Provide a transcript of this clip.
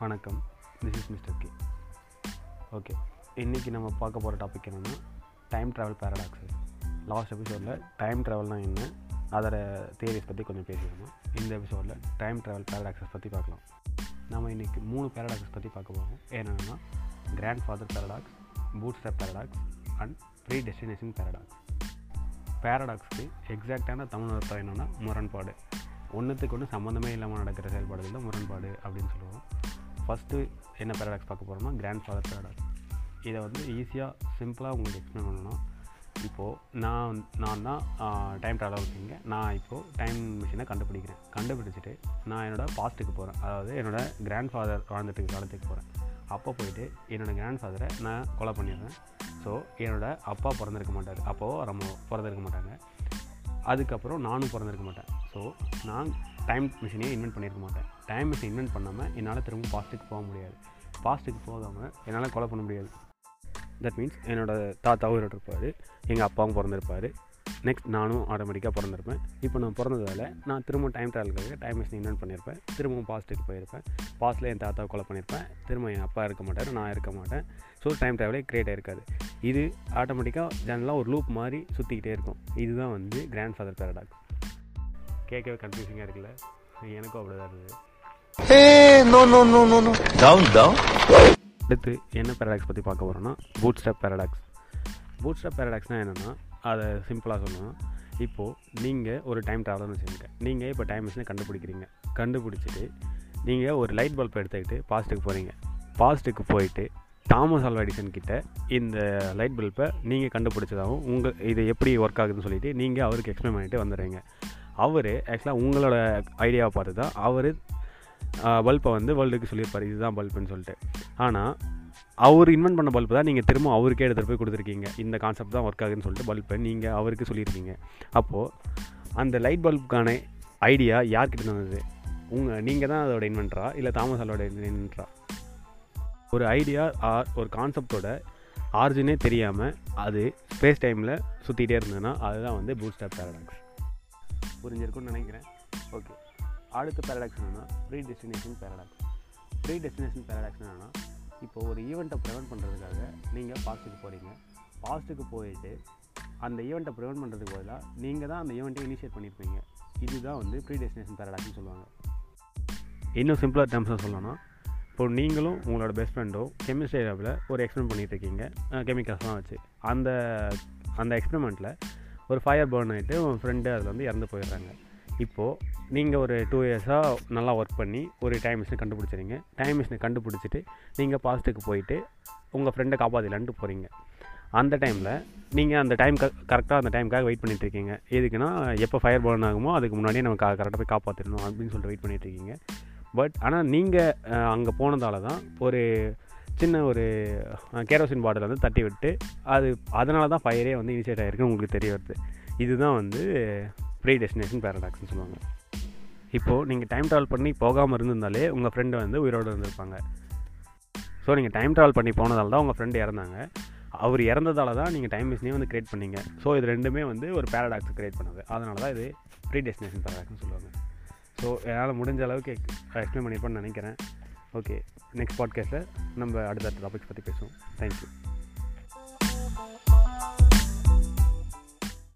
வணக்கம். This is mister K okay இன்றைக்கி நம்ம பார்க்க போகிற டாபிக் என்னென்னா டைம் ட்ராவல் பேரடாக்ஸு லாஸ்ட் எபிசோடில் டைம் ட்ராவல்னால் என்ன அதோட தேரிஸ் பற்றி கொஞ்சம் பேசியிருந்தோம். இந்த எபிசோடில் டைம் ட்ராவல் பேரடாக்ஸஸ் பற்றி பார்க்கலாம். நம்ம இன்றைக்கி மூணு பேரடாக்ஸஸ் பற்றி பார்க்க போகிறோம் என்னென்னா grandfather paradox bootstrap paradox and predestination paradox பேரடாக்ஸ்க்கு எக்ஸாக்டான தமிழ் அர்த்தம் என்னென்னா முரண்பாடு. ஒன்றுத்துக்கு ஒன்று சம்மந்தமே இல்லாமல் நடக்கிற செயல்பாடுகள் தான் முரண்பாடு அப்படின்னு சொல்லுவோம். ஃபஸ்ட்டு என்ன பேரடாக்ஸ் பார்க்க போகிறோம்னா கிராண்ட் ஃபாதர் பேரடாக்ஸ் இதை வந்து ஈஸியாக சிம்பிளாக உங்களுக்கு எக்ஸ்பிளைன் பண்ணணும் இப்போது நான் நான் தான் டைம் ட்ராவல் வச்சுங்க நான் இப்போது டைம் மிஷினை கண்டுபிடிக்கிறேன். கண்டுபிடிச்சிட்டு நான் என்னோடய பாஸ்ட்டுக்கு போகிறேன் அதாவது என்னோடய கிராண்ட் ஃபாதர் வாழ்ந்துட்டு காலத்துக்கு போகிறேன் அப்போ போயிட்டு என்னோடய கிராண்ட் ஃபாதரை நான் கொலை பண்ணிடுறேன். ஸோ என்னோடய அப்பா பிறந்திருக்க மாட்டார். அப்போது நம்ம பிறந்திருக்க மாட்டாங்க. அதுக்கப்புறம் நானும் பிறந்திருக்க மாட்டேன். ஸோ நான் டைம் மிஷினே இன்வென்ட் பண்ணியிருக்க மாட்டேன். டைம் மிஷின் இன்வென்ட் பண்ணாமல் என்னால் திரும்ப பாஸ்ட்டுக்கு போக முடியாது. பாஸ்ட்டுக்கு போகாமல் என்னால் கொலை பண்ண முடியாது. தட் மீன்ஸ் என்னோடய தாத்தாவும் இருப்பார் எங்கள் அப்பாவும் பிறந்திருப்பார். நெக்ஸ்ட் நானும் ஆட்டோமேட்டிக்காக பிறந்திருப்பேன். இப்போ நான் பிறந்ததால் நான் திரும்ப டைம் ட்ராவலுக்காக டைம் மிஷின் இன்வென்ட் பண்ணியிருப்பேன். திரும்பவும் பாஸ்ட்டுக்கு போயிருப்பேன். பாஸ்ட்டில் என் தாத்தாவை கொலை பண்ணியிருப்பேன். திரும்ப என் அப்பா இருக்க மாட்டார் நான் இருக்க மாட்டேன். ஸோ டைம் ட்ராவலே க்ரியேட் ஆகிருக்காது இது ஆட்டோமேட்டிக்காக ஜெனரலாக ஒரு லூப் மாதிரி சுற்றிக்கிட்டே இருக்கும். இதுதான் வந்து கிராண்ட் ஃபாதர் பேரடாக்ஸ் கேட்கவே கன்ஃபியூசிங்காக இருக்குல்ல? எனக்கும் அப்படி தான் இருந்தது. அடுத்து என்ன பேரடாக்ஸ் பற்றி பார்க்க போகிறோன்னா boot step paradox boot step பேரடாக்ஸ்னால் என்னென்னா அதை சிம்பிளாக சொல்லணும் இப்போது நீங்கள் ஒரு டைம் ட்ராவலர்னு வச்சுருங்க நீங்கள் இப்போ டைம் மிஷினை கண்டுபிடிக்கிறீங்க. கண்டுபிடிச்சிட்டு நீங்கள் ஒரு லைட் பல்ப் எடுத்துக்கிட்டு பாஸ்ட்டுக்கு போகிறீங்க பாஸ்ட்டுக்கு போயிட்டு தாமஸ் ஆல்வா எடிசன் கிட்ட இந்த லைட் பல்பை நீங்கள் கண்டுபிடிச்சதாகவும் உங்கள் இது எப்படி ஒர்க் ஆகுதுன்னு சொல்லிட்டு நீங்கள் அவருக்கு எக்ஸ்பிளைன் பண்ணிட்டு வந்துடுறீங்க. அவர் ஆக்சுவலாக உங்களோட ஐடியாவை பார்த்து தான் அவர் பல்பை வந்து வேர்ல்டுக்கு சொல்லியிருப்பார். இதுதான் பல்புன்னு சொல்லிட்டு. ஆனால் அவர் இன்வென்ட் பண்ண பல்பு தான் நீங்கள் திரும்ப அவருக்கே எடுத்துகிட்டு போய் கொடுத்துருக்கீங்க. இந்த கான்செப்ட் தான் ஒர்க் ஆகுதுன்னு சொல்லிட்டு பல்பை நீங்கள் அவருக்கு சொல்லியிருக்கீங்க. அப்போது அந்த லைட் பல்புக்கான ஐடியா யார்கிட்ட வந்தது? உங்கள் நீங்கள் தான் அதோட இன்வென்டரா இல்லை தாமஸ் அலோட இன்வென்டரா ஒரு ஐடியா ஆர் ஒரு கான்செப்டோட ஆர்ஜினே தெரியாமல் அது ஸ்பேஸ் டைமில் சுற்றிகிட்டே இருந்ததுன்னா அதுதான் வந்து பூட் ஸ்டாப் பேரடாக்ஸ் புரிஞ்சிருக்கும்னு நினைக்கிறேன். ஓகே அடுத்த பேரடாக்ஸ் என்னென்னா predestination paradox predestination paradox என்னென்னா இப்போ ஒரு ஈவெண்ட்டை ப்ரிவெண்ட் பண்ணுறதுக்காக நீங்கள் பாஸ்ட்டுக்கு போகிறீங்க பாஸ்ட்டுக்கு போயிட்டு அந்த ஈவெண்ட்டை ப்ரிவெண்ட் பண்ணுறதுக்கு பதிலாக நீங்கள் தான் அந்த ஈவெண்ட்டை இனிஷியேட் பண்ணியிருப்பீங்க இதுதான் வந்து ப்ரீ டெஸ்டினேஷன் பேரடாக்ஸ்னு சொல்லுவாங்க. இன்னும் சிம்பிளாக டேர்ம்ஸில் சொல்லணும்னா இப்போ நீங்களும் உங்களோட பெஸ்ட் ஃப்ரெண்டோ கெமிஸ்ட்ரி லேபில் ஒரு எக்ஸ்பிரிமெண்ட் பண்ணிகிட்டு இருக்கீங்க. கெமிக்கல்ஸ்லாம் வச்சு. அந்த அந்த எக்ஸ்பெரிமெண்ட்டில் ஒரு ஃபயர் பேர்ன் ஆகிட்டு உங்கள் ஃப்ரெண்டு அதில் வந்து இறந்து போயிடுறாங்க. இப்போது நீங்கள் ஒரு டூ இயர்ஸாக நல்லா ஒர்க் பண்ணி ஒரு டைம் மிஷினை கண்டுபிடிச்சிருங்க. டைம் மிஷினை கண்டுபிடிச்சிட்டு நீங்கள் பாஸ்ட்டுக்கு போயிட்டு உங்கள் ஃப்ரெண்டை காப்பாற்றலான்ட்டு போகிறீங்க அந்த டைமில் நீங்கள் அந்த டைம் க கரெக்டாக அந்த டைமுக்காக வெயிட் பண்ணிகிட்ருக்கீங்க இருக்கீங்க. எதுக்குன்னா எப்போ ஃபயர் பர்ன் ஆகுமோ அதுக்கு முன்னாடியே நம்ம கரெக்டாக போய் காப்பாற்றிடணும் அப்படின்னு சொல்லிட்டு வெயிட் பண்ணிகிட்ருக்கீங்க பட் ஆனால் நீங்கள் அங்கே போனதால தான் ஒரு சின்ன ஒரு கேரோசின் பாட்டில் வந்து தட்டி விட்டு அது அதனால தான் ஃபயரே வந்து இனிஷியேட் ஆகிருக்குன்னு உங்களுக்கு தெரிய வருது. இதுதான் வந்து ப்ரீ டெஸ்டினேஷன் பேரடாக்ஸ்னு சொல்லுவாங்க. இப்போது நீங்கள் டைம் ட்ராவல் பண்ணி போகாமல் இருந்திருந்தாலே உங்கள் ஃப்ரெண்டு வந்து உயிரோடு இருந்திருப்பாங்க. ஸோ நீங்கள் டைம் ட்ராவல் பண்ணி போனதால் தான் உங்கள் ஃப்ரெண்டு இறந்தாங்க. அவர் இறந்ததால தான் நீங்கள் டைம் மிஷினே வந்து க்ரியேட் பண்ணீங்க. ஸோ இது ரெண்டுமே வந்து ஒரு பேரடாக்ஸ் க்ரியேட் பண்ணுது. அதனால தான் இது ப்ரீ டெஸ்டினேஷன் பேரடாக்ஸ்னு சொல்லுவாங்க. ஸோ என்னால் முடிஞ்ச அளவுக்கு எக்ஸ்பிளைன் பண்ணியிருப்பேன்னு நினைக்கிறேன். ஓகே நெக்ஸ்ட் பாட்காஸ்ட்டில் நம்ம அடுத்த டாபிக்ஸ் பற்றி பேசுவோம். தேங்க்யூ